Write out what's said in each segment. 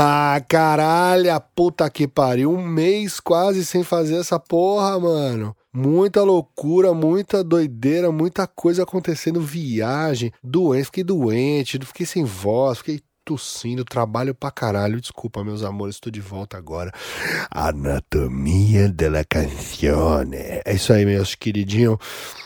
Ah, caralho, puta que pariu. Um mês quase sem fazer essa porra, mano. Muita loucura, muita doideira, muita coisa acontecendo. Viagem, doente, fiquei doente, fiquei sem voz, fiquei tossindo, trabalho pra caralho. Desculpa, meus amores, estou de volta agora. Anatomia della canzone. É isso aí, meus queridinhos.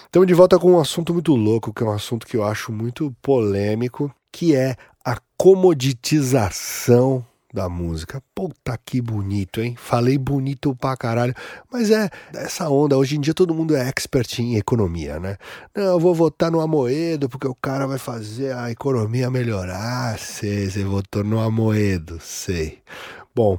Estamos de volta com um assunto muito louco, que é um assunto que eu acho muito polêmico, que é a comoditização da música. Puta que bonito, hein? Falei bonito pra caralho. Mas é essa onda. Hoje em dia todo mundo é expert em economia, né? Não, eu vou votar no Amoedo porque o cara vai fazer a economia melhorar. Sei, você votou no Amoedo, sei. Bom,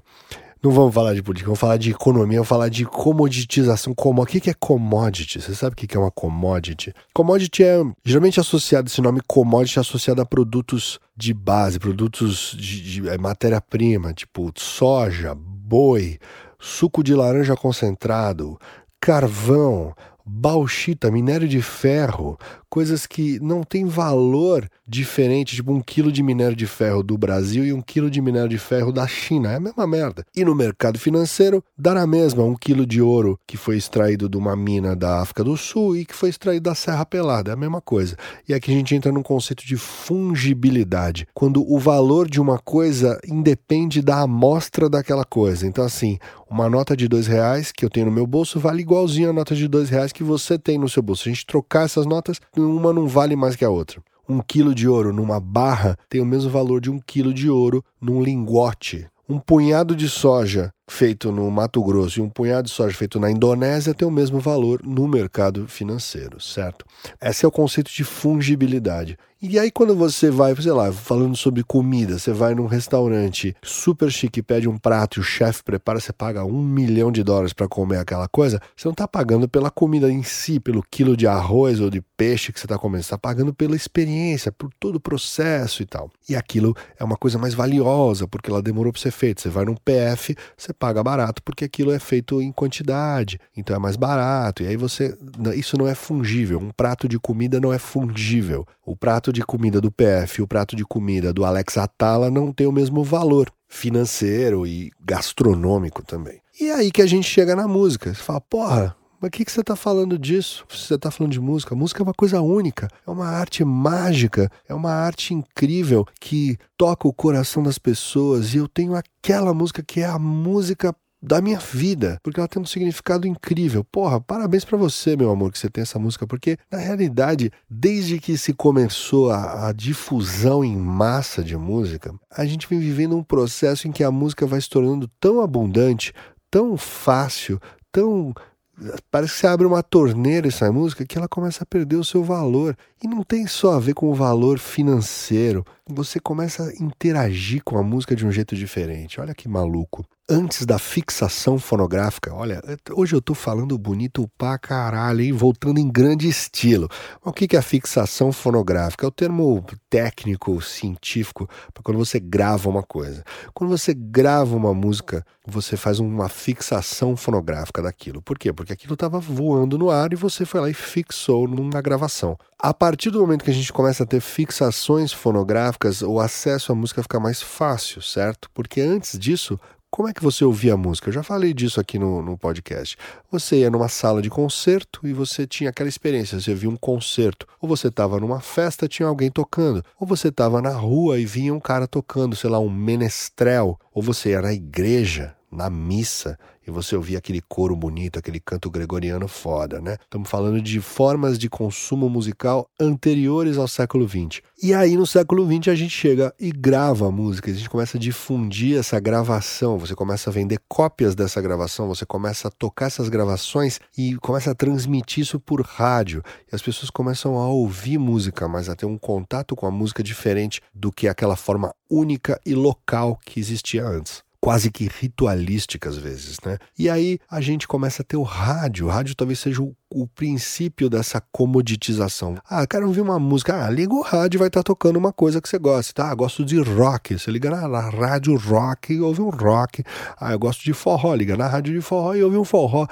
não vamos falar de política, vamos falar de economia, vamos falar de comoditização. Como, o que é commodity? Você sabe o que é uma commodity? Commodity é geralmente associado, esse nome commodity é associado a produtos de base, produtos de, de é, matéria-prima, tipo soja, boi, suco de laranja concentrado, carvão, bauxita, minério de ferro, coisas que não têm valor diferente, tipo um quilo de minério de ferro do Brasil e um quilo de minério de ferro da China. É a mesma merda. E no mercado financeiro, dá na mesma um quilo de ouro que foi extraído de uma mina da África do Sul e que foi extraído da Serra Pelada. É a mesma coisa. E aqui a gente entra num conceito de fungibilidade, quando o valor de uma coisa independe da amostra daquela coisa. Então, assim, uma nota de dois reais que eu tenho no meu bolso vale igualzinho a nota de dois reais que você tem no seu bolso. Se a gente trocar essas notas, uma não vale mais que a outra. Um quilo de ouro numa barra tem o mesmo valor de um quilo de ouro num lingote. Um punhado de soja feito no Mato Grosso e um punhado de soja feito na Indonésia tem o mesmo valor no mercado financeiro, certo? Esse é o conceito de fungibilidade. E aí, quando você vai, sei lá, falando sobre comida, você vai num restaurante super chique, pede um prato e o chefe prepara, você paga um milhão de dólares para comer aquela coisa, você não está pagando pela comida em si, pelo quilo de arroz ou de peixe que você está comendo, você está pagando pela experiência, por todo o processo e tal. E aquilo é uma coisa mais valiosa, porque ela demorou para ser feita. Você vai num PF, você paga barato porque aquilo é feito em quantidade, então é mais barato. E aí você. Isso não é fungível. Um prato de comida não é fungível. O prato de comida do PF o prato de comida do Alex Atala não tem o mesmo valor financeiro e gastronômico também. E é aí que a gente chega na música. Você fala, porra, mas o que, que você está falando disso? Você está falando de música? música é uma coisa única, é uma arte mágica, é uma arte incrível que toca o coração das pessoas. E eu tenho aquela música que é a música da minha vida, porque ela tem um significado incrível. Porra, parabéns para você, meu amor, que você tem essa música, porque na realidade, desde que se começou a, a, difusão em massa de música, a gente vem vivendo um processo em que a música vai se tornando tão abundante, tão fácil, tão Parece que você abre uma torneira essa música que ela começa a perder o seu valor. E não tem só a ver com o valor financeiro. Você começa a interagir com a música de um jeito diferente. Olha que maluco antes da fixação fonográfica. Olha, hoje eu tô falando bonito pra caralho, hein? voltando em grande estilo. O que é a fixação fonográfica? É o termo técnico, científico, para quando você grava uma coisa. Quando você grava uma música, você faz uma fixação fonográfica daquilo. Por quê? Porque aquilo estava voando no ar e você foi lá e fixou numa gravação. A partir do momento que a gente começa a ter fixações fonográficas, o acesso à música fica mais fácil, certo? Porque antes disso, como é que você ouvia a música? Eu já falei disso aqui no, no podcast. Você ia numa sala de concerto e você tinha aquela experiência, você via um concerto. Ou você estava numa festa, tinha alguém tocando. Ou você estava na rua e vinha um cara tocando, sei lá, um menestrel. Ou você ia na igreja, na missa, e você ouvia aquele coro bonito, aquele canto gregoriano foda, né? Estamos falando de formas de consumo musical anteriores ao século XX. E aí, no século XX, a gente chega e grava música, a gente começa a difundir essa gravação, você começa a vender cópias dessa gravação, você começa a tocar essas gravações e começa a transmitir isso por rádio. E as pessoas começam a ouvir música, mas a ter um contato com a música diferente do que aquela forma única e local que existia antes quase que ritualística às vezes, né? E aí a gente começa a ter o rádio. O rádio talvez seja o, o princípio dessa comoditização. Ah, quero ouvir uma música. Ah, liga o rádio vai estar tá tocando uma coisa que você gosta. Tá? Ah, gosto de rock. Você liga na rádio rock e ouve um rock. Ah, eu gosto de forró. Liga na rádio de forró e ouve um forró.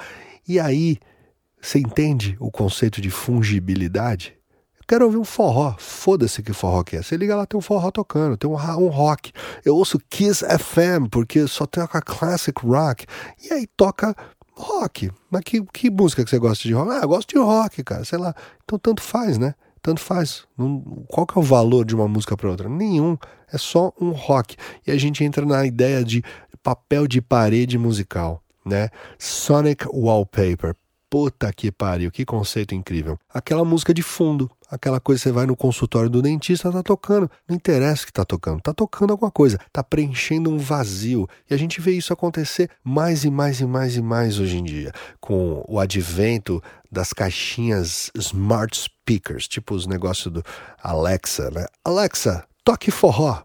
E aí, você entende o conceito de fungibilidade? Quero ouvir um forró. Foda-se que forró que é. Você liga lá, tem um forró tocando, tem um, um rock. Eu ouço Kiss FM, porque só toca classic rock. E aí toca rock. Mas que, que música que você gosta de rock? Ah, gosto de rock, cara, sei lá. Então tanto faz, né? Tanto faz. Não, qual que é o valor de uma música para outra? Nenhum. É só um rock. E a gente entra na ideia de papel de parede musical, né? Sonic Wallpaper. Puta que pariu, que conceito incrível. Aquela música de fundo, aquela coisa que você vai no consultório do dentista, tá tocando. Não interessa que tá tocando, tá tocando alguma coisa, tá preenchendo um vazio. E a gente vê isso acontecer mais e mais e mais e mais hoje em dia, com o advento das caixinhas smart speakers, tipo os negócios do Alexa, né? Alexa, toque forró.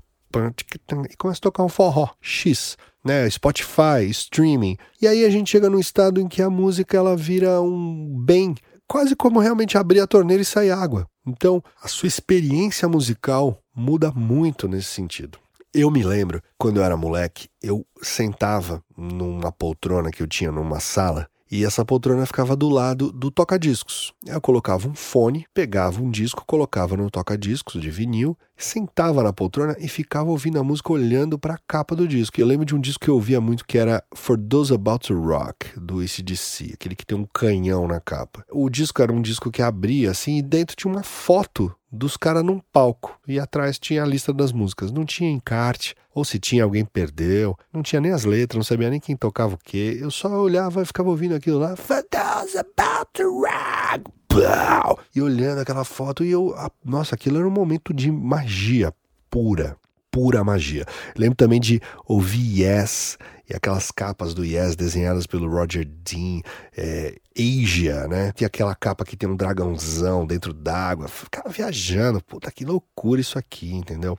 E começa a tocar um forró X né, Spotify, streaming. E aí a gente chega num estado em que a música ela vira um bem, quase como realmente abrir a torneira e sair água. Então, a sua experiência musical muda muito nesse sentido. Eu me lembro, quando eu era moleque, eu sentava numa poltrona que eu tinha numa sala e essa poltrona ficava do lado do toca-discos. Eu colocava um fone, pegava um disco, colocava no toca-discos de vinil, sentava na poltrona e ficava ouvindo a música olhando para a capa do disco. Eu lembro de um disco que eu ouvia muito que era For Those About to Rock, do ACDC, aquele que tem um canhão na capa. O disco era um disco que abria assim e dentro tinha uma foto dos caras num palco e atrás tinha a lista das músicas. Não tinha encarte, ou se tinha alguém perdeu, não tinha nem as letras, não sabia nem quem tocava o quê. Eu só olhava e ficava ouvindo aquilo lá, about to rock, e olhando aquela foto e eu, nossa, aquilo era um momento de magia pura, pura magia. Lembro também de ouvir Yes e aquelas capas do Yes desenhadas pelo Roger Dean, é, Asia, né? Tem aquela capa que tem um dragãozão dentro d'água, ficava viajando, puta que loucura isso aqui, entendeu?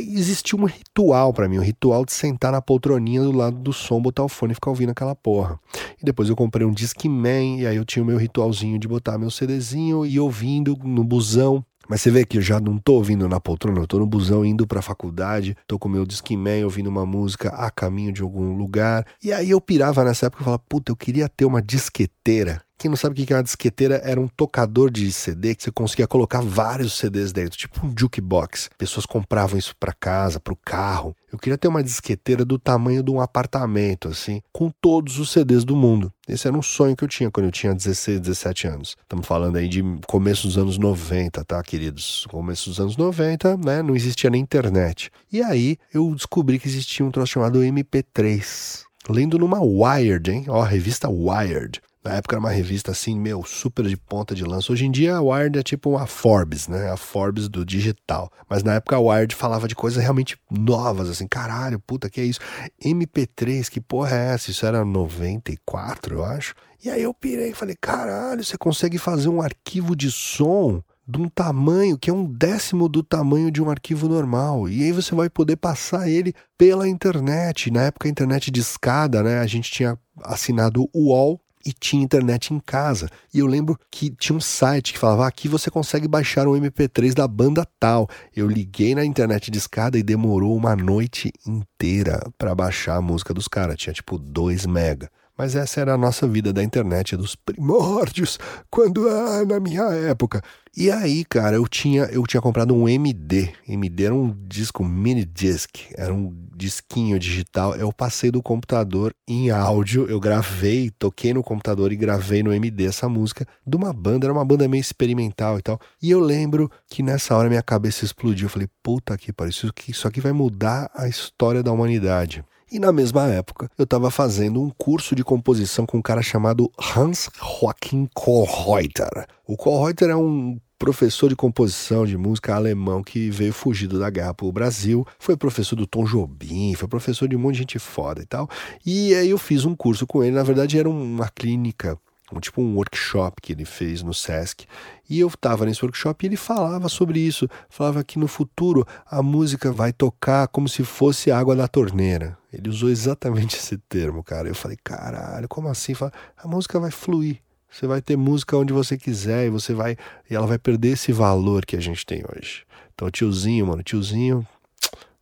E existia um ritual para mim, um ritual de sentar na poltroninha do lado do som, botar o fone e ficar ouvindo aquela porra. E depois eu comprei um Discman e aí eu tinha o meu ritualzinho de botar meu CDzinho e ouvindo no busão mas você vê que eu já não tô ouvindo na poltrona, eu tô no busão indo pra faculdade, tô com meu Discman ouvindo uma música a caminho de algum lugar. E aí eu pirava nessa época e falava, puta, eu queria ter uma disqueteira quem não sabe o que é uma disqueteira, era um tocador de CD que você conseguia colocar vários CDs dentro, tipo um jukebox. Pessoas compravam isso para casa, para o carro. Eu queria ter uma disqueteira do tamanho de um apartamento, assim, com todos os CDs do mundo. Esse era um sonho que eu tinha quando eu tinha 16, 17 anos. Estamos falando aí de começo dos anos 90, tá, queridos? Começo dos anos 90, né? Não existia nem internet. E aí eu descobri que existia um troço chamado MP3 lendo numa Wired, hein? Ó, a revista Wired. Na época era uma revista assim, meu, super de ponta de lança. Hoje em dia a Wired é tipo a Forbes, né? A Forbes do digital. Mas na época a Wired falava de coisas realmente novas, assim, caralho, puta, que é isso? MP3, que porra é essa? Isso era 94, eu acho. E aí eu pirei e falei, caralho, você consegue fazer um arquivo de som de um tamanho que é um décimo do tamanho de um arquivo normal. E aí você vai poder passar ele pela internet. Na época a internet de escada, né? A gente tinha assinado o UOL e tinha internet em casa. E eu lembro que tinha um site que falava: aqui você consegue baixar um MP3 da banda tal. Eu liguei na internet de escada e demorou uma noite inteira para baixar a música dos caras. Tinha tipo 2 mega. Mas essa era a nossa vida da internet, dos primórdios, quando ah, na minha época. E aí, cara, eu tinha, eu tinha comprado um MD. MD era um disco mini disc, era um disquinho digital. Eu passei do computador em áudio, eu gravei, toquei no computador e gravei no MD essa música de uma banda, era uma banda meio experimental e tal. E eu lembro que nessa hora minha cabeça explodiu. Eu falei, puta que pariu, isso aqui, isso aqui vai mudar a história da humanidade. E na mesma época, eu estava fazendo um curso de composição com um cara chamado Hans Joachim Kohlreuter. O Kohlreuter é um professor de composição de música alemão que veio fugido da guerra para o Brasil, foi professor do Tom Jobim, foi professor de um monte de gente foda e tal. E aí eu fiz um curso com ele, na verdade era uma clínica tipo um workshop que ele fez no SESC. E eu estava nesse workshop e ele falava sobre isso. Falava que no futuro a música vai tocar como se fosse água da torneira. Ele usou exatamente esse termo, cara. Eu falei, caralho, como assim? Fala, a música vai fluir. Você vai ter música onde você quiser e você vai e ela vai perder esse valor que a gente tem hoje. Então, tiozinho, mano, tiozinho,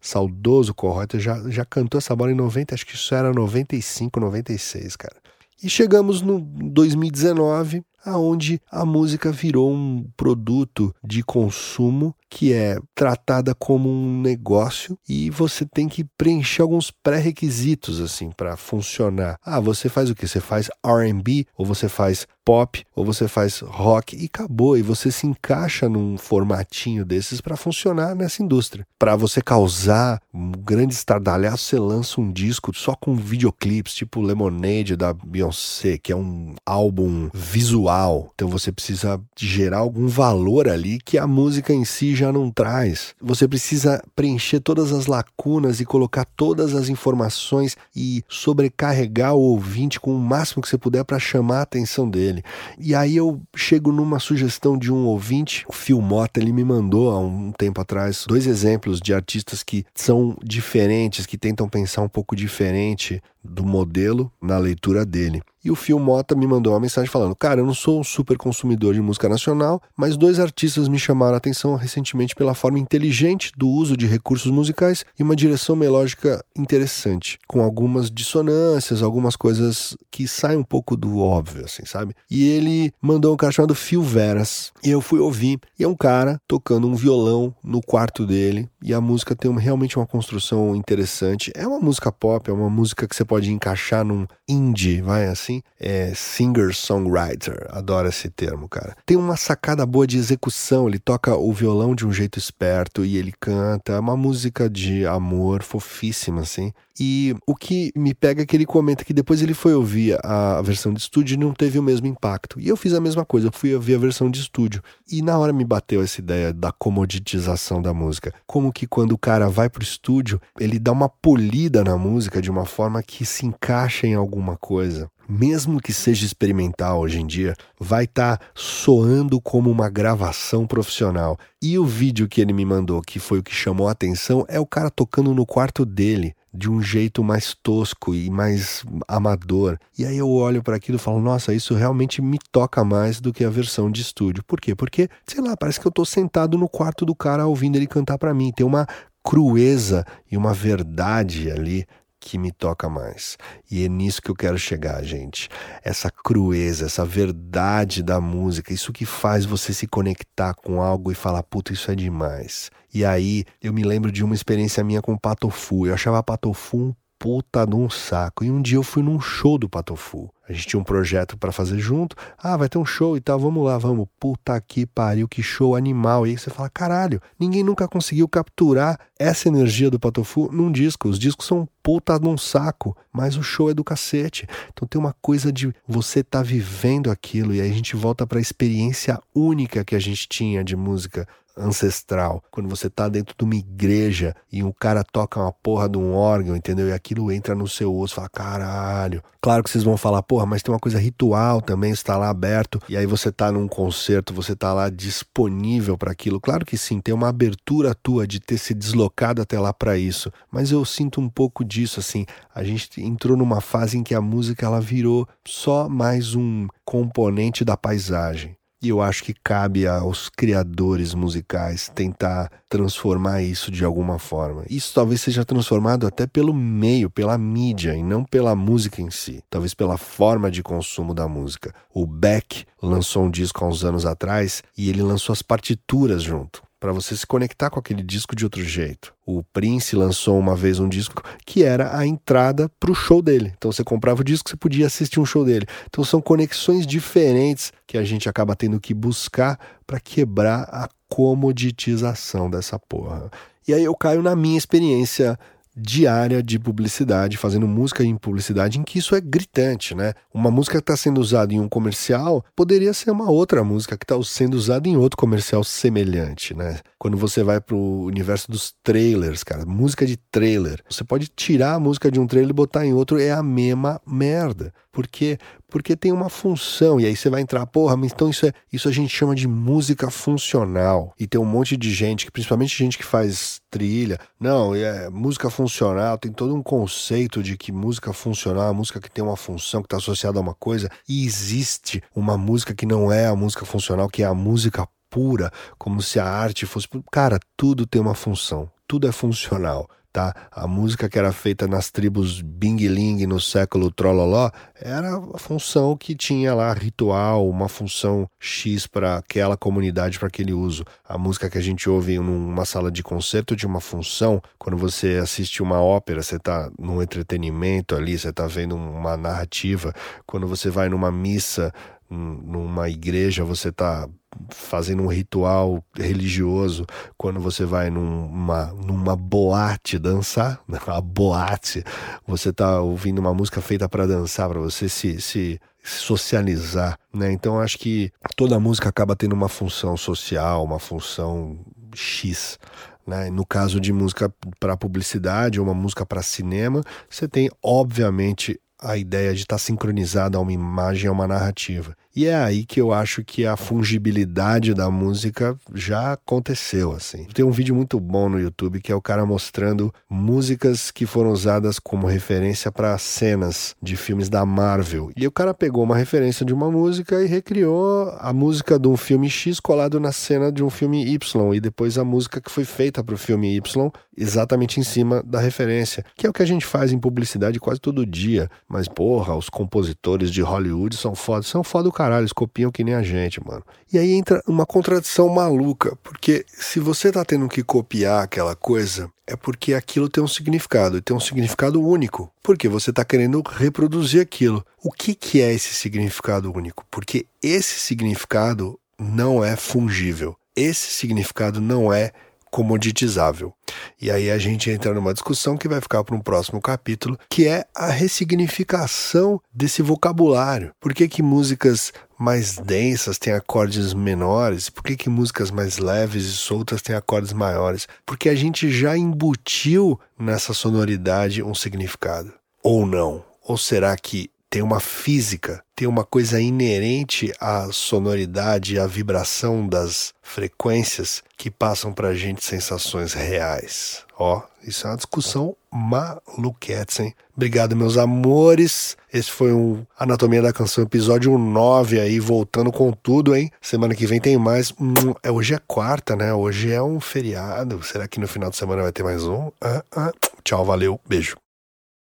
saudoso Corrota já, já cantou essa bola em 90, acho que isso era 95, 96, cara. E chegamos no 2019, aonde a música virou um produto de consumo que é tratada como um negócio e você tem que preencher alguns pré-requisitos assim para funcionar. Ah, você faz o que? Você faz R&B ou você faz pop ou você faz rock e acabou e você se encaixa num formatinho desses para funcionar nessa indústria. Para você causar um grande estardalhaço, você lança um disco só com videoclipes, tipo Lemonade da Beyoncé, que é um álbum visual. Então você precisa gerar algum valor ali que a música em si já já não traz. Você precisa preencher todas as lacunas e colocar todas as informações e sobrecarregar o ouvinte com o máximo que você puder para chamar a atenção dele. E aí eu chego numa sugestão de um ouvinte, o Phil Mota, ele me mandou há um tempo atrás dois exemplos de artistas que são diferentes, que tentam pensar um pouco diferente do modelo na leitura dele. E o Phil Mota me mandou uma mensagem falando: Cara, eu não sou um super consumidor de música nacional, mas dois artistas me chamaram a atenção recentemente pela forma inteligente do uso de recursos musicais e uma direção melódica interessante, com algumas dissonâncias, algumas coisas que saem um pouco do óbvio, assim, sabe? E ele mandou um cara chamado Phil Veras, e eu fui ouvir, e é um cara tocando um violão no quarto dele, e a música tem realmente uma construção interessante. É uma música pop, é uma música que você pode encaixar num indie, vai assim assim, é singer-songwriter. Adoro esse termo, cara. Tem uma sacada boa de execução, ele toca o violão de um jeito esperto e ele canta. É uma música de amor fofíssima, assim. E o que me pega é que ele comenta que depois ele foi ouvir a versão de estúdio e não teve o mesmo impacto. E eu fiz a mesma coisa, eu fui ouvir a versão de estúdio. E na hora me bateu essa ideia da comoditização da música. Como que quando o cara vai pro estúdio, ele dá uma polida na música de uma forma que se encaixa em alguma coisa mesmo que seja experimental hoje em dia, vai estar tá soando como uma gravação profissional. E o vídeo que ele me mandou, que foi o que chamou a atenção, é o cara tocando no quarto dele de um jeito mais tosco e mais amador. E aí eu olho para aquilo e falo: "Nossa, isso realmente me toca mais do que a versão de estúdio". Por quê? Porque, sei lá, parece que eu tô sentado no quarto do cara ouvindo ele cantar para mim. Tem uma crueza e uma verdade ali que me toca mais. E é nisso que eu quero chegar, gente. Essa crueza, essa verdade da música, isso que faz você se conectar com algo e falar, puta, isso é demais. E aí eu me lembro de uma experiência minha com o Patofu. Eu achava Patofu um puta de um saco. E um dia eu fui num show do Patofu. A gente tinha um projeto para fazer junto. Ah, vai ter um show e tal, vamos lá, vamos. Puta que pariu, que show animal. E aí você fala, caralho, ninguém nunca conseguiu capturar essa energia do Patofu num disco. Os discos são puta de um saco, mas o show é do cacete. Então tem uma coisa de você tá vivendo aquilo e aí a gente volta para a experiência única que a gente tinha de música ancestral. Quando você tá dentro de uma igreja e um cara toca uma porra de um órgão, entendeu? E aquilo entra no seu osso, fala, caralho. Claro que vocês vão falar, porra, mas tem uma coisa ritual também, está lá aberto, e aí você tá num concerto, você tá lá disponível para aquilo. Claro que sim, tem uma abertura tua de ter se deslocado até lá para isso. Mas eu sinto um pouco disso, assim. A gente entrou numa fase em que a música ela virou só mais um componente da paisagem. E eu acho que cabe aos criadores musicais tentar transformar isso de alguma forma. Isso talvez seja transformado até pelo meio, pela mídia, e não pela música em si. Talvez pela forma de consumo da música. O Beck lançou um disco há uns anos atrás e ele lançou as partituras junto para você se conectar com aquele disco de outro jeito. O Prince lançou uma vez um disco que era a entrada para o show dele. Então você comprava o disco, você podia assistir um show dele. Então são conexões diferentes que a gente acaba tendo que buscar para quebrar a comoditização dessa porra. E aí eu caio na minha experiência diária de publicidade, fazendo música em publicidade, em que isso é gritante, né? Uma música que está sendo usada em um comercial poderia ser uma outra música que está sendo usada em outro comercial semelhante, né? Quando você vai para o universo dos trailers, cara, música de trailer, você pode tirar a música de um trailer e botar em outro, é a mesma merda. Por quê? Porque tem uma função, e aí você vai entrar, porra, mas então isso é isso a gente chama de música funcional. E tem um monte de gente, principalmente gente que faz trilha. Não, é música funcional, tem todo um conceito de que música funcional é música que tem uma função, que está associada a uma coisa, e existe uma música que não é a música funcional, que é a música pura, como se a arte fosse. Cara, tudo tem uma função, tudo é funcional tá? A música que era feita nas tribos Bing Ling no século Trololó era a função que tinha lá ritual, uma função X para aquela comunidade, para aquele uso. A música que a gente ouve numa sala de concerto tinha uma função. Quando você assiste uma ópera, você está num entretenimento ali, você está vendo uma narrativa. Quando você vai numa missa, numa igreja, você está fazendo um ritual religioso, quando você vai numa, numa boate dançar, uma boate, você está ouvindo uma música feita para dançar, para você se, se socializar, né? Então acho que toda música acaba tendo uma função social, uma função X. Né? No caso de música para publicidade ou uma música para cinema, você tem, obviamente, a ideia de estar tá sincronizada a uma imagem, a uma narrativa. E é aí que eu acho que a fungibilidade da música já aconteceu, assim. Tem um vídeo muito bom no YouTube que é o cara mostrando músicas que foram usadas como referência para cenas de filmes da Marvel. E o cara pegou uma referência de uma música e recriou a música de um filme X colado na cena de um filme Y e depois a música que foi feita para o filme Y exatamente em cima da referência, que é o que a gente faz em publicidade quase todo dia. Mas porra, os compositores de Hollywood são foda, são foda o cara caralho, eles copiam que nem a gente, mano. E aí entra uma contradição maluca, porque se você tá tendo que copiar aquela coisa, é porque aquilo tem um significado, e tem um significado único, porque você está querendo reproduzir aquilo. O que, que é esse significado único? Porque esse significado não é fungível, esse significado não é comoditizável. E aí a gente entra numa discussão que vai ficar para um próximo capítulo, que é a ressignificação desse vocabulário. Por que, que músicas mais densas têm acordes menores? Por que, que músicas mais leves e soltas têm acordes maiores? Porque a gente já embutiu nessa sonoridade um significado. Ou não? Ou será que tem uma física, tem uma coisa inerente à sonoridade, à vibração das frequências que passam para a gente sensações reais. Ó, isso é uma discussão maluquete, hein? Obrigado, meus amores. Esse foi o Anatomia da Canção, episódio 9 aí, voltando com tudo, hein? Semana que vem tem mais. Hum, é, hoje é quarta, né? Hoje é um feriado. Será que no final de semana vai ter mais um? Ah, ah. Tchau, valeu, beijo.